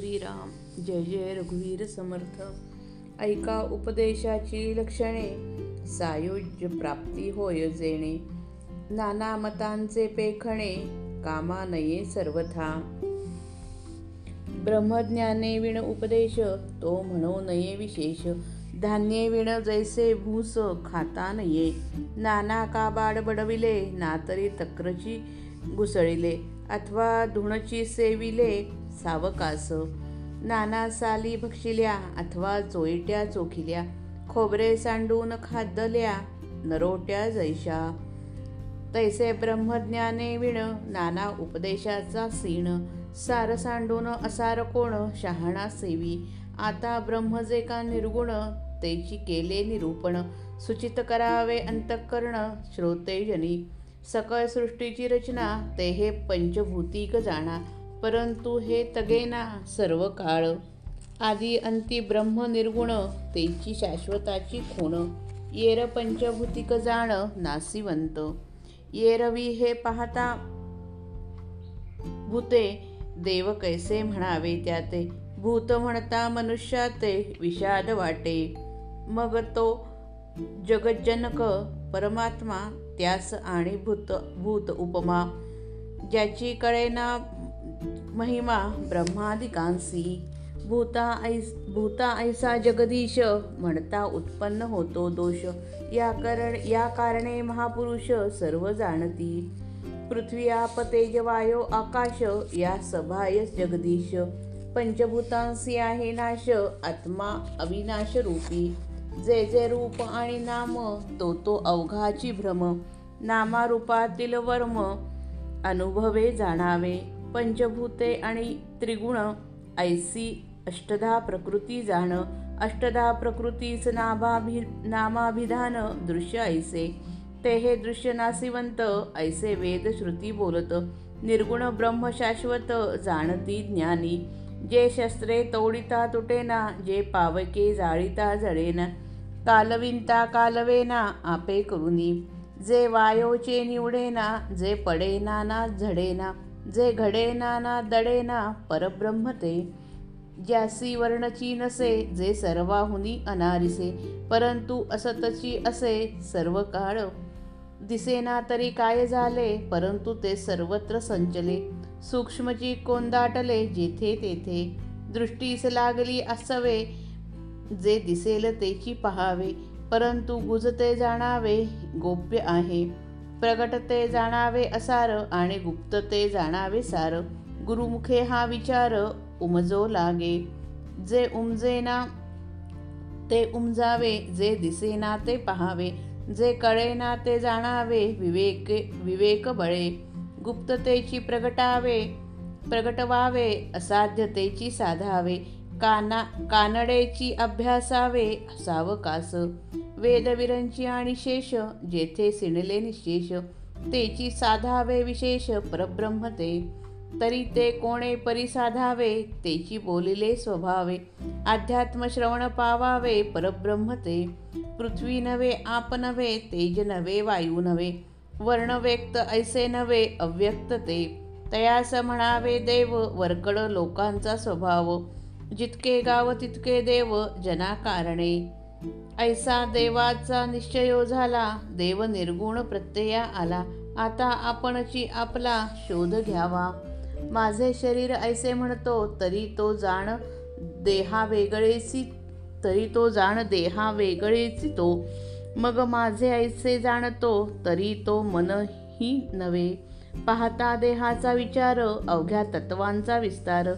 श्रीराम. जय जय रघुवीर समर्थ. ऐका उपदेशाची लक्षणे. सायुज्य प्राप्ती होय जेणे. नाना मतांचे पेखणे. कामा नये सर्वथा. ब्रह्मज्ञाने विण उपदेश. तो म्हणो नये विशेष. धान्ये विण जैसे भूस खाता नये. नाना काबाड बडविले. ना तरी तक्रची घुसळिले. अथवा धुणची सेविले. सावकास. नाना साली भक्षिल्या अथवा चोईट्या चोखिल्या खोबरे सांडून खाद्दल्या नरोट्या जैशा. तैसे ब्रह्मज्ञाने विण नाना उपदेशाचा सीण सार सांडून असार कोण शहाणा सेवी. आता ब्रह्म जे का निर्गुण तेची केले निरूपण सुचित करावे अंतःकरण श्रोतेजनी सकळ सृष्टीची रचना ते हे पंचभूतिक जाणा. परंतु हे तगेना सर्व काळ आदी अंती ब्रह्म निर्गुण तेची शाश्वताची खूण येर पंचभूतिक जाण नासिवंत. येरवी हे पाहता भूते देव कैसे म्हणावे त्याते? भूत म्हणता मनुष्याते विषाद वाटे. मग तो जगज्जनक परमात्मा त्यास आणि भूत भूत उपमा ज्याची कळेना महिमा ब्रह्मादिकांसी भूता ऐस भूता ऐसा जगदीश म्हणता उत्पन्न होतो दोष. या कारण या कारणे महापुरुष सर्व जाणती. पृथ्वी आप तेज वायो आकाश या सभाय जगदीश. पंचभूतांसी आहे नाश आत्मा अविनाश रूपी. जे जे रूप आणि नाम तो तो अवघाची भ्रम. नामारूपातील वर्म अनुभवे जाणावे. पंचभूते आणि त्रिगुण ऐसी अष्टधा प्रकृती जाणं अष्टधा प्रकृतीच नाभाभि नामाभिधान दृश्य ऐसे। ते हे दृश्य नासिवंत ऐसे वेद श्रुती बोलत निर्गुण ब्रह्म शाश्वत जाणती ज्ञानी। जे शस्त्रे तोडिता तुटेना जे पावके जाळीता जळेना कालविंता कालवेना आपे करुनी। जे वायोचे निवडेना जे पडेना ना झडेना। जे घडेना ना दडेना परब्रह्म ते. ज्यासी वर्णची नसे जे सर्वाहुनी अनारिसे. परंतु असतची असे सर्व काळ. दिसेना तरी काय झाले परंतु ते सर्वत्र संचले. सूक्ष्मची कोंदाटले जेथे तेथे. दृष्टीस लागली असवे जे दिसेल तेची पहावे. परंतु गुजते जाणावे गोप्य आहे. प्रगटते जाणावे असार आणि गुप्तते जाणावे सार. गुरुमुखे हा विचार उमजो लागे. जे उमजेना ते उमजावे जे दिसेना ते पहावे. जे कळेना ते जाणावे विवेक विवेक बळे. गुप्ततेची प्रगटावे प्रगटवावे असाध्यतेची साधावे. काना कानडेची अभ्यासावे सावकास वेदविरंची आणि शेष जेथे सिणले निशेष तेची साधावे विशेष परब्रह्म ते तरी ते कोणे परिसाधावे तेची बोलिले स्वभावे. अध्यात्म श्रवण पावावे परब्रह्म ते पृथ्वी नव्हे आप नव्हे तेज नव्हे वायू नव्हे. वर्ण व्यक्त ऐसे नव्हे अव्यक्त ते तयास म्हणावे देव वरकड लोकांचा स्वभाव. जितके गाव तितके देव जना कारणे. ऐसा देवाचा निश्चयो झाला देव निर्गुण प्रत्यया आला. आता आपणची आपला शोध घ्यावा. माझे शरीर ऐसे म्हणतो तरी तो जाण देहा वेगळेची तरी तो जाण देहा वेगळेची तो. मग माझे ऐसे जाणतो तरी तो मनही नव्हे. पाहता देहाचा विचार अवघ्या तत्वांचा विस्तार.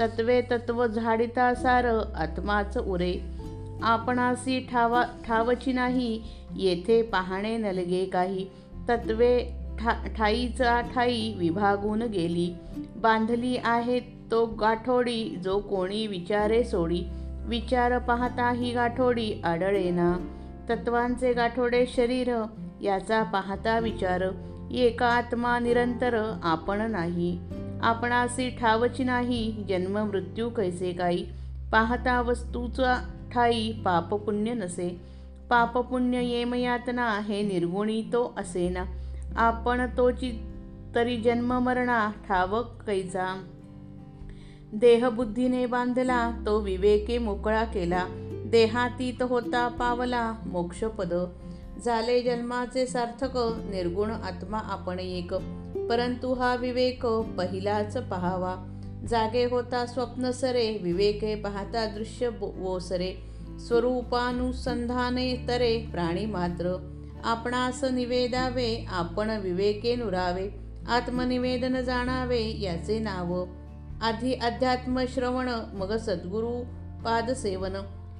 तत्वे तत्व झाडिता सार आत्माच उरे. आपणासी ठावा ठावची नाही येथे पाहणे नलगे काही. तत्वे ठा ठाईचा ठाई विभागून गेली. बांधली आहे तो गाठोडी जो कोणी विचारे सोडी. विचार पाहता ही गाठोडी आढळेना. तत्वांचे गाठोडे शरीर याचा पाहता विचार. एका आत्मा निरंतर आपण नाही. आपणासी ठावची नाही जन्म मृत्यू कैसे काही. पाहता वस्तूचा ठाई पापपुण्य नसे. पापपुण्य येमयातना हे निर्गुणी तो असेना. आपण तोची तरी जन्म मरणा कैचा देहबुद्धीने बांधला तो विवेके मोकळा केला. देहातीत होता पावला मोक्षपद. झाले जन्माचे सार्थक निर्गुण आत्मा आपण एक. परंतु हा विवेक पहिलाच पहावा. जागे होता स्वप्न सरे विवेके पाहता दृश्य वोसरे स्वरूपानुसंधाने तरे प्राणी मात्र. आपणास निवेदावे आपण विवेके नुरावे. आत्मनिवेदन जाणावे याचे नाव. आधी अध्यात्म श्रवण मग सद्गुरु पादसेवन.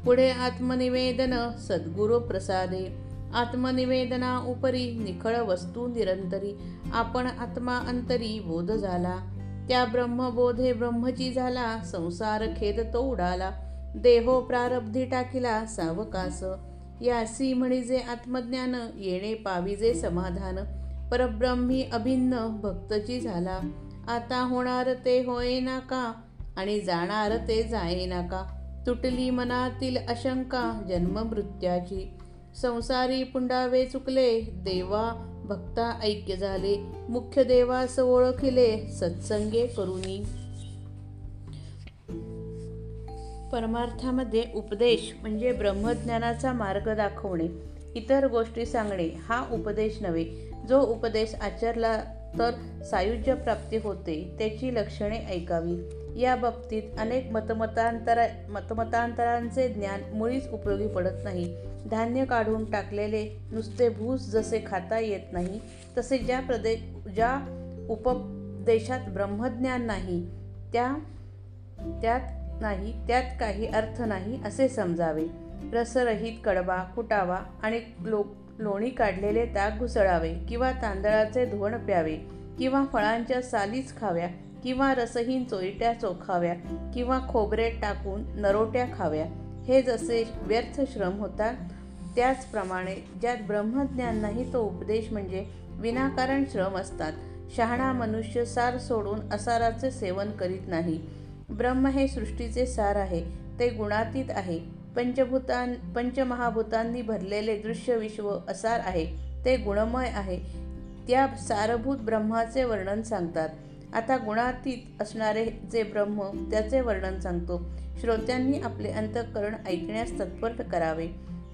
पुढे आत्मनिवेदन सद्गुरु प्रसादे. आत्मनिवेदना उपरी निखळ वस्तू निरंतरी. आपण आत्मा अंतरी बोध झाला. त्या ब्रह्मबोधे ब्रह्मची झाला संसार खेद तो उडाला. देहो प्रारब्धी टाकिला सावकास. यासी म्हणजे आत्मज्ञान येणे पाविजे समाधान. परब्रह्मी अभिन्न भक्तची झाला. आता होणार ते होय नाका आणि जाणार ते जाये नाका तुटली मनातील अशंका जन्म मृत्याची संसारी पुंडावे चुकले देवा भक्ता ऐक्य झाले. मुख्य देवास ओळखिले सत्संगे करुणी परमार्थामध्ये उपदेश म्हणजे ब्रह्मज्ञानाचा मार्ग दाखवणे. इतर गोष्टी सांगणे हा उपदेश नव्हे. जो उपदेश आचरला तर सायुज्य प्राप्ती होते त्याची लक्षणे ऐकावी. या बाबतीत अनेक मतमतांतरा मतमतांतरांचे ज्ञान मुळीच उपयोगी पडत नाही. धान्य काढून टाकलेले नुसते भूस जसे खाता येत नाही तसे ज्या प्रदेश ज्या उपदेशात ब्रह्मज्ञान नाही त्या त्यात नाही त्यात काही अर्थ नाही असे समजावे. रसरहित कडबा फुटावा आणि लो लोणी काढलेले ताक घुसळावे किंवा तांदळाचे धोण प्यावे किंवा फळांच्या सालीच खाव्या किंवा रसहीन चोईट्या चोखाव्या किंवा खोबरे टाकून नरोट्या खाव्या. हे जसे व्यर्थ श्रम होतात त्याचप्रमाणे ज्यात ब्रह्मज्ञान नाही तो उपदेश म्हणजे विनाकारण श्रम असतात. शहाणा मनुष्य सार सोडून असाराचे सेवन करीत नाही. ब्रह्म हे सृष्टीचे सार आहे ते गुणातीत आहे. पंचभूतां पंचमहाभूतांनी भरलेले दृश्य विश्व असार आहे ते गुणमय आहे. त्या सारभूत ब्रह्माचे वर्णन सांगतात. आता गुणातीत असणारे जे ब्रह्म त्याचे वर्णन सांगतो. श्रोत्यांनी आपले अंतःकरण ऐकण्यास तत्पर करावे.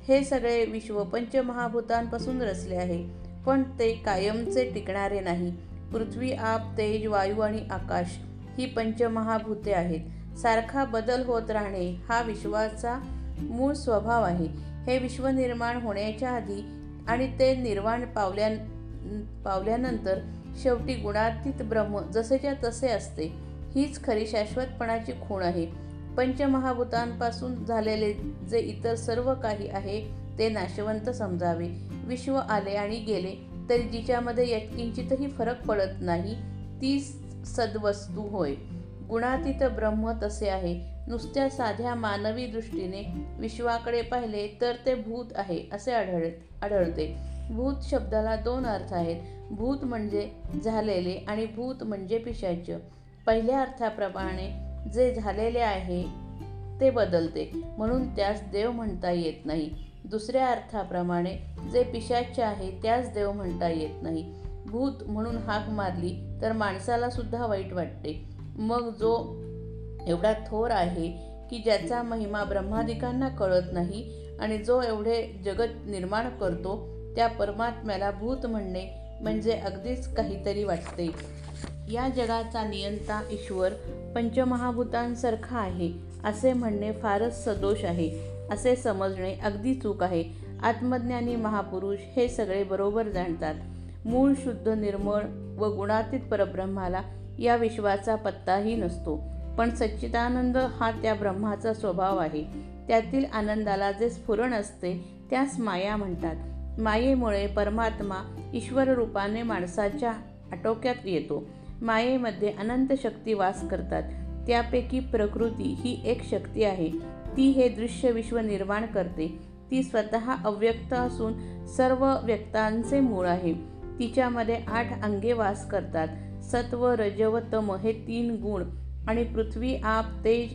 हे सगळे विश्व पंचमहाभूतांपासून रचले आहे. पण ते कायमचे टिकणारे नाही. पृथ्वी आप तेज वायू आणि आकाश ही पंचमहाभूते आहेत. सारखा बदल होत राहणे हा विश्वाचा मूळ स्वभाव आहे. हे विश्व निर्माण होण्याच्या आधी आणि ते निर्वाण पावल्या पावल्यानंतर शेवटी गुणातीत ब्रह्म जसेच्या तसे असते. हीच खरी शाश्वतपणाची खूण आहे. पंचमहाभूतांपासून झालेले जे इतर सर्व काही आहे ते नाशवंत समजावे. विश्व आले आणि गेले तरी जिच्यामध्ये यत्किंचितही फरक पडत नाही ती सद्वस्तू होय. गुणातीत ब्रह्म तसे आहे. नुसत्या साध्या मानवी दृष्टीने विश्वाकडे पाहिले तर ते भूत आहे असे आढळ आढळते. भूत शब्दाला दोन अर्थ आहेत. भूत म्हणजे झालेले आणि भूत म्हणजे पिशाच. पहिल्या अर्थाप्रमाणे जे झालेले आहे ते बदलते. म्हणून त्यास देव म्हणता येत नाही. दुसऱ्या अर्थाप्रमाणे जे पिशाच्य आहे त्यास देव म्हणता येत नाही. भूत म्हणून हाक मारली तर माणसाला सुद्धा वाईट वाटते. मग जो एवढा थोर आहे की ज्याचा महिमा ब्रह्मादिकांना कळत नाही आणि जो एवढे जगत निर्माण करतो त्या परमात्म्याला भूत म्हणणे म्हणजे अगदीच काहीतरी वाटते. या जगाचा नियंता ईश्वर पंचमहाभूतांसारखा आहे. असे म्हणणे फारच सदोष आहे. असे समजणे अगदी चूक आहे. आत्मज्ञानी महापुरुष हे सगळे बरोबर जाणतात. मूळ शुद्ध निर्मळ व गुणातीत परब्रह्माला या विश्वाचा पत्ताही नसतो. पण सच्चिदानंद हा त्या ब्रह्माचा स्वभाव आहे. त्यातील आनंदाला जे स्फुरण असते त्यास माया म्हणतात. मायेमुळे परमात्मा ईश्वर रूपाने माणसाच्या आटोक्यात येतो. मायेमध्ये अनंत शक्ती वास करतात. त्यापैकी प्रकृती ही एक शक्ती आहे. ती हे दृश्य विश्व निर्माण करते. ती स्वतः अव्यक्त असून सर्व व्यक्तांचे मूळ आहे. तिच्यामध्ये आठ अंगे वास करतात. सत्व रजव तम हे तीन गुण आणि पृथ्वी आप तेज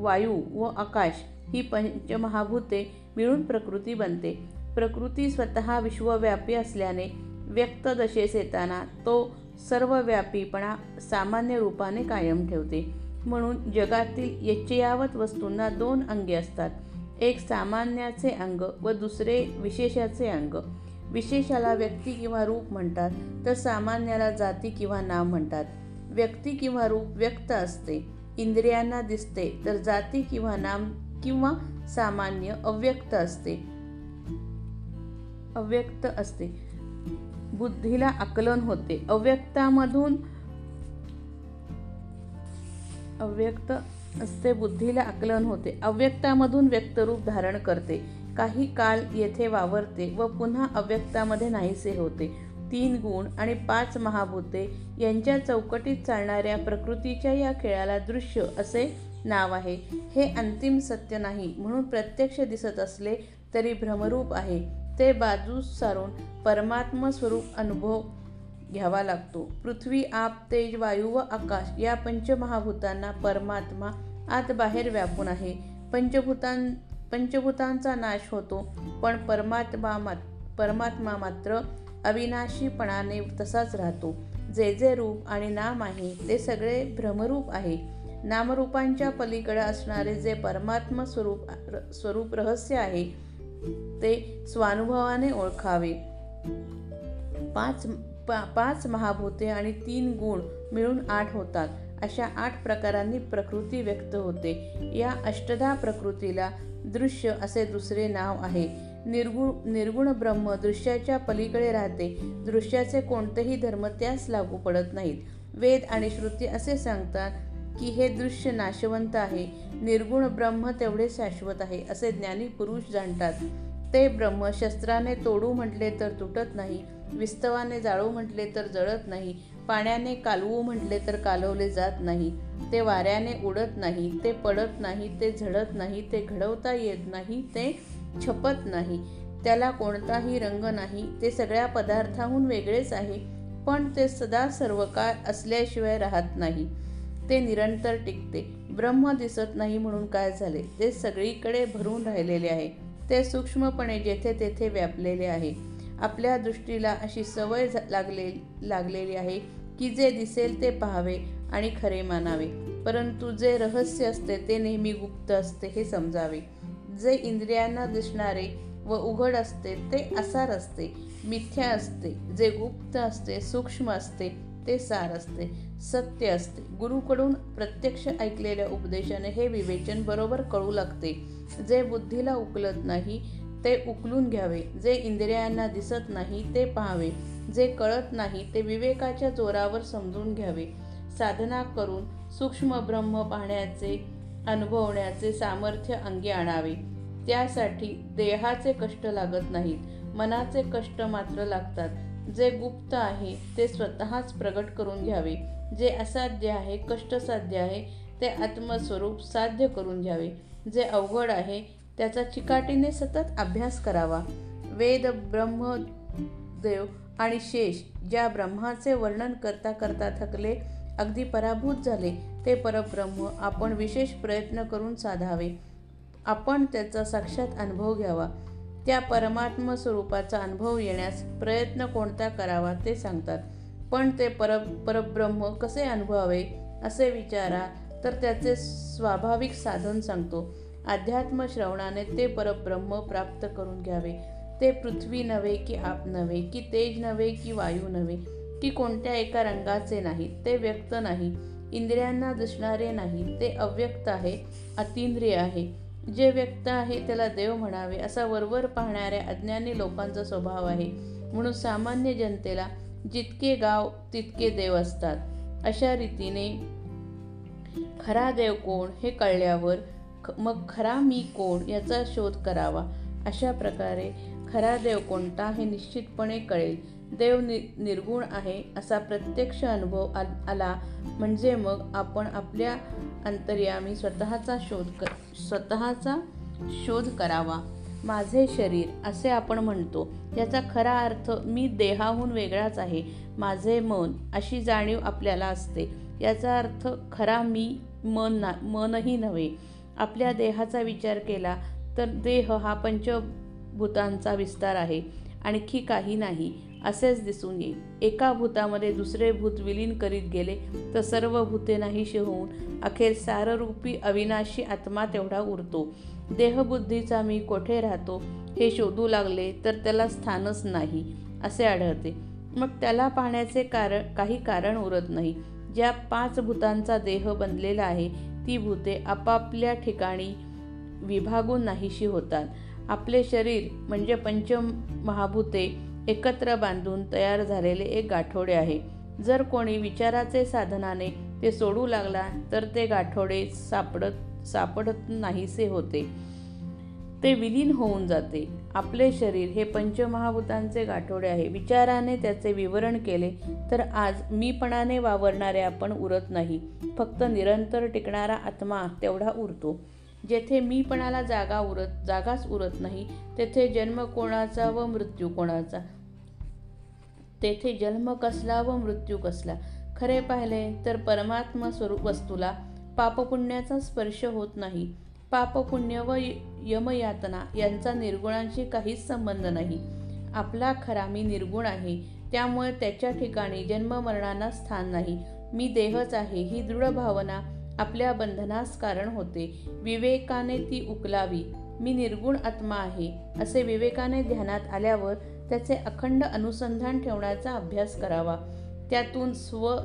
वायू व आकाश ही पंचमहाभूते मिळून प्रकृती बनते. प्रकृती स्वतः विश्वव्यापी असल्याने व्यक्त दशेस येताना तो सर्वव्यापीपणा सामान्य रूपाने कायम ठेवते. म्हणून जगातील यच्चयावत वस्तूंना दोन अंगे असतात. एक सामान्याचे अंग व दुसरे विशेषाचे अंग. विशेषाला व्यक्ती किंवा रूप म्हणतात तर सामान्याला जाती किंवा नाव म्हणतात. व्यक्ती किंवा रूप व्यक्त असते. इंद्रियांना दिसते तर जाती किंवा नाम किंवा सामान्य अव्यक्त असते. अव्यक्त असते. बुद्धीला आकलन होते. अव्यक्तामधून अव्यक्त असते बुद्धीला आकलन होते. अव्यक्तामधून व्यक्तरूप धारण करते. काही काल येथे वावरते व पुन्हा अव्यक्तामध्ये नाहीसे होते. तीन गुण आणि पाच महाभूते यांच्या चौकटीत चालणाऱ्या प्रकृतीच्या या खेळाला दृश्य असे नाव आहे. हे अंतिम सत्य नाही म्हणून प्रत्यक्ष दिसत असले तरी भ्रमरूप आहे. ते बाजूस सारून परमात्म स्वरूप अनुभव घ्यावा लागतो. पृथ्वी आप तेज वायू व आकाश या पंचमहाभूतांना परमात्मा आत बाहेर व्यापून आहे. पंचभूतां पंचभूतांचा नाश होतो पण परमात्मा परमात्मा मात्र अविनाशीपणाने तसाच राहतो. जे जे रूप आणि नाम आहे ते सगळे भ्रमरूप आहे. नामरूपांच्या पलीकडे असणारे जे परमात्मा स्वरूप स्वरूप रहस्य आहे ते स्वानुभवाने ओळखावे. पाच पा पाच महाभूते आणि तीन गुण मिळून आठ होतात. अशा आठ प्रकारांनी प्रकृती व्यक्त होते. या अष्टधा प्रकृतीला दृश्य असे दुसरे नाव आहे. निर्गुण निर्गुण ब्रह्म दृश्याच्या पलीकडे राहते. दृश्याचे कोणतेही धर्म त्यास लागू पडत नाहीत. वेद आणि श्रुती असे सांगतात की हे दृश्य नाशवंत आहे. निर्गुण ब्रह्म तेवढे शाश्वत आहे असे ज्ञानी पुरुष जाणतात. ते ब्रह्म शस्त्राने तोडू म्हटले तर तुटत नाही विस्तवाने जाळू म्हटले तर जळत नाही पाण्याने कालवू म्हटले तर कालवले जात नाही. ते वाऱ्याने उडत नाही ते पडत नाही ते झडत नाही ते घडवता येत नाही ते छपत नाही. त्याला कोणताही रंग नाही ते सगळ्या पदार्थाहून वेगळेच आहे पण ते सदा सर्व काळ असल्याशिवाय राहत नाही. ते निरंतर टिकते. ब्रह्म दिसत नाही म्हणून काय झाले? ते सगळीकडे भरून राहिलेले आहे. ते सूक्ष्मपणे जेथे तेथे व्यापलेले आहे. आपल्या दृष्टीला अशी सवय लागले लागलेली आहे की जे दिसेल ते पाहावे आणि खरे मानावे. परंतु जे रहस्य असते ते नेहमी गुप्त असते हे समजावे. जे इंद्रियांना दिसणारे व उघड असते ते असार असते मिथ्या असते जे गुप्त असते सूक्ष्म असते ते सार असते सत्य असते. गुरुकडून प्रत्यक्ष ऐकलेल्या उपदेशाने हे विवेचन बरोबर कळू लागते. जे बुद्धीला उकलत नाही ते उकलून घ्यावे. जे इंद्रियांना दिसत नाही ते पाहावे. जे कळत नाही ते विवेकाच्या जोरावर समजून घ्यावे. साधना करून सूक्ष्म ब्रह्म पाहण्याचे अनुभवण्याचे सामर्थ्य अंगी आणावे. त्यासाठी देहाचे कष्ट लागत नाहीत मनाचे कष्ट मात्र लागतात. जे गुप्त आहे ते स्वतःच प्रगट करून घ्यावे. जे असाध्य आहे कष्टसाध्य आहे ते आत्मस्वरूप साध्य करून घ्यावे. जे अवघड आहे त्याचा चिकाटीने सतत अभ्यास करावा. वेद ब्रह्म देव आणि शेष ज्या ब्रह्माचे वर्णन करता करता थकले अगदी पराभूत झाले ते परब्रह्म आपण विशेष प्रयत्न करून साधावे. आपण त्याचा साक्षात अनुभव घ्यावा. त्या परमात्म स्वरूपाचा अनुभव येण्यास प्रयत्न कोणता करावा ते सांगतात. पण ते पर परब्रह्म कसे अनुभवावे असे विचारा तर त्याचे स्वाभाविक साधन सांगतो. अध्यात्म श्रवणाने ते परब्रह्म प्राप्त करून घ्यावे. ते पृथ्वी नव्हे की आप नव्हे की तेज नव्हे की वायू नव्हे की कोणत्या एका रंगाचे नाही ते व्यक्त नाही इंद्रियांना दिसणारे नाही ते अव्यक्त आहे अतिंद्रिय आहे. जे व्यक्त आहे त्याला देव म्हणावे असा वरवर पाहणाऱ्या अज्ञानी लोकांचा स्वभाव आहे. म्हणून सामान्य जनतेला जितके गाव तितके देव असतात. अशा रीतीने खरा देव कोण हे कळल्यावर मग खरा मी कोण याचा शोध करावा. अशा प्रकारे खरा देव कोणता हे निश्चितपणे कळेल. देव नि निर्गुण आहे असा प्रत्यक्ष अनुभव आला म्हणजे मग आपण आपल्या अंतर्यामी स्वतःचा शोध कर स्वतःचा शोध करावा. माझे शरीर असे आपण म्हणतो. याचा खरा अर्थ मी देहाहून वेगळाच आहे. माझे मन अशी जाणीव आपल्याला असते. याचा अर्थ खरा मी मन ना मनही नव्हे. आपल्या देहाचा विचार केला तर देह हा पंचभूतांचा विस्तार आहे. आणखी काही नाही. असेच दिसून येईल. एका भूतामध्ये दुसरे भूत विलीन करीत गेले तर सर्व भूते नाहीशी होऊन अखेर साररूपी अविनाशी आत्मा तेवढा उरतो. देहबुद्धीचा मी कोठे राहतो हे शोधू लागले तर त्याला स्थानच नाही असे आढळते. मग त्याला पाहण्याचे कारण काही कारण उरत नाही. ज्या पाच भूतांचा देह बनलेला आहे ती भूते आपापल्या ठिकाणी विभागून नाहीशी होतात. आपले शरीर म्हणजे पंचमहाभूते एकत्र बांधून तयार झालेले एक गाठोडे आहे. जर कोणी विचाराचे साधनाने ते सोडू लागला तर ते गाठोडे सापडत सापडत नाहीसे होते. ते विलीन होऊन जाते. आपले शरीर हे पंचमहाभूतांचे गाठोडे आहे. विचाराने त्याचे विवरण केले तर आज मीपणाने वावरणारे आपण उरत नाही. फक्त निरंतर टिकणारा आत्मा तेवढा उरतो. जेथे मीपणाला जागा उरत जागाच उरत नाही तेथे जन्म कोणाचा व मृत्यू कोणाचा? तेथे जन्म कसला व मृत्यू कसला? खरे पाहिले तर परमात्मा स्वरूप वस्तूला पापपुण्याचा स्पर्श होत नाही. पाप पुण्य व यमयातना यांचा निर्गुणांशी काहीच संबंध नाही. आपला खरा मी निर्गुण आहे त्यामुळे त्याच्या ठिकाणी जन्ममरणांना स्थान नाही. मी देहच आहे ही दृढ भावना आपल्या बंधनास कारण होते. विवेकाने ती उकलावी. मी निर्गुण आत्मा आहे असे विवेकाने ध्यानात आल्यावर त्याचे अखंड अनुसंधान ठेवण्याचा अभ्यास करावा. त्यातून स्व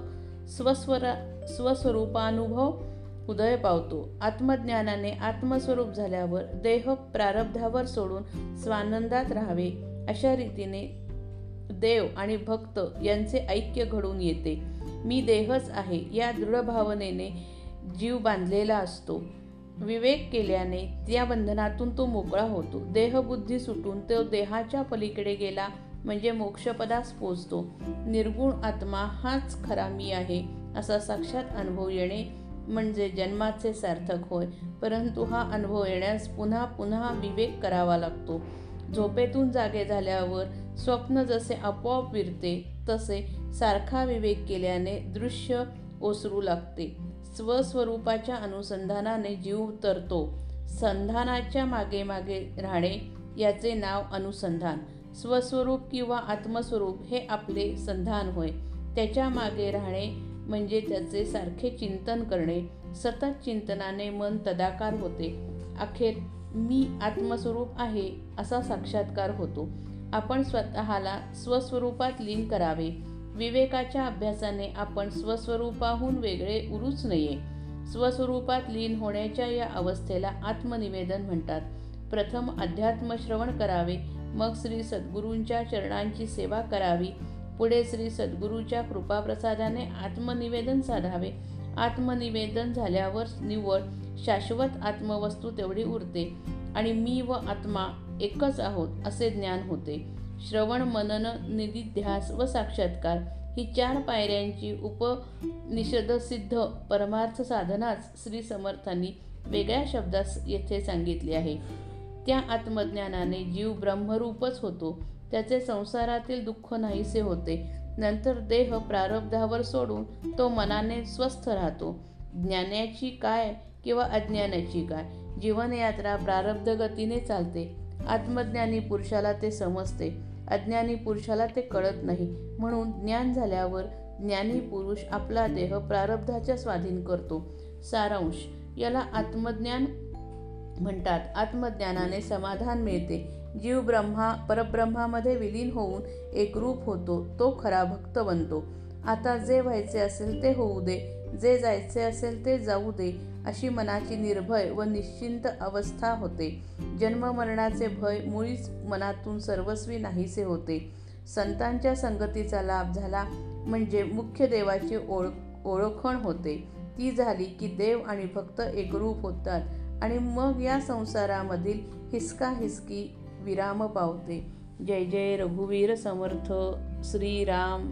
स्वस्वरा स्वस्वरूपानुभव उदय पावतो. आत्मज्ञानाने आत्मस्वरूप झाल्यावर देह प्रारब्धावर सोडून स्वानंदात राहावे. अशा रीतीने देव आणि भक्त यांचे ऐक्य घडून येते. मी देहच आहे या दृढ भावनेने जीव बांधलेला असतो. विवेक केल्याने त्या बंधनातून तो मोकळा होतो. देहबुद्धी सुटून तो देहाच्या पलीकडे गेला म्हणजे मोक्षपदास पोचतो निर्गुण आत्मा हाच खरा मी आहे असा साक्षात अनुभव येणे म्हणजे जन्माचे सार्थक होय. परंतु हा अनुभव येण्यास पुन्हा पुन्हा विवेक करावा लागतो. झोपेतून जागे झाल्यावर स्वप्न जसे आपोआप विरते तसे सारखा विवेक केल्याने दृश्य ओसरू लागते. स्वस्वरूपाच्या अनुसंधानाने जीव तरतो. संधानाच्या मागे मागे राहणे याचे नाव अनुसंधान. स्वस्वरूप किंवा आत्मस्वरूप हे आपले संधान होय. त्याच्यामागे राहणे म्हणजे त्याचे सारखे चिंतन करणे. सतत चिंतनाने मन तदाकार होते. अखेर मी आत्मस्वरूप आहे असा साक्षात्कार होतो. आपण स्वतःला स्वस्वरूपात लीन करावे. विवेकाच्या अभ्यासाने आपण स्वस्वरूपाहून वेगळे उरूच नये. स्वस्वरूपात लीन होण्याच्या या अवस्थेला आत्मनिवेदन म्हणतात. प्रथम अध्यात्म श्रवण करावे मग श्री सद्गुरूंच्या चरणांची सेवा करावी पुढे श्री सद्गुरूच्या कृपाप्रसादाने आत्मनिवेदन साधावे. आत्मनिवेदन झाल्यावर निव्वळ शाश्वत आत्मवस्तू तेवढी उरते आणि मी व आत्मा एकच आहोत असे ज्ञान होते. श्रवण मनन निधिध्यास व साक्षात्कार ही चार पायऱ्यांची उपनिषदसिद्ध परमार्थ साधनाच श्री समर्थांनी वेगळ्या शब्दास येथे सांगितले आहे. त्या आत्मज्ञानाने जीव ब्रह्मरूपच होतो. त्याचे संसारातील दुःख नाहीसे होते. नंतर देह प्रारब्धावर सोडून तो मनाने स्वस्थ राहतो. ज्ञानाची काय किंवा अज्ञानाची काय? जीवनयात्रा प्रारब्ध गतीने चालते. आत्मज्ञानी पुरुषाला ते समजते. अज्ञानी पुरुषाला ते कळत नाही. म्हणून ज्ञान झाल्यावर ज्ञानी पुरुष आपला देह प्रारब्धाच्या स्वाधीन करतो. सारांश. याला आत्मज्ञान म्हणतात. आत्मज्ञानाने समाधान मिळते. जीव ब्रह्मा परब्रह्मामध्ये विलीन होऊन एक रूप होतो. तो खरा भक्त बनतो. आता जे व्हायचे असेल ते होऊ दे. जे जायचे असेल ते जाऊ दे अशी मनाची निर्भय व निश्चिंत अवस्था होते. जन्ममरणाचे भय मुळीच मनातून सर्वस्वी नाहीसे होते. संतांच्या संगतीचा लाभ झाला म्हणजे मुख्य देवाची ओळख ओळखण होते. ती झाली की देव आणि भक्त एकरूप होतात आणि मग या संसारामधील हिसका हिसकी विराम पावते. जय जय रघुवीर समर्थ श्रीराम.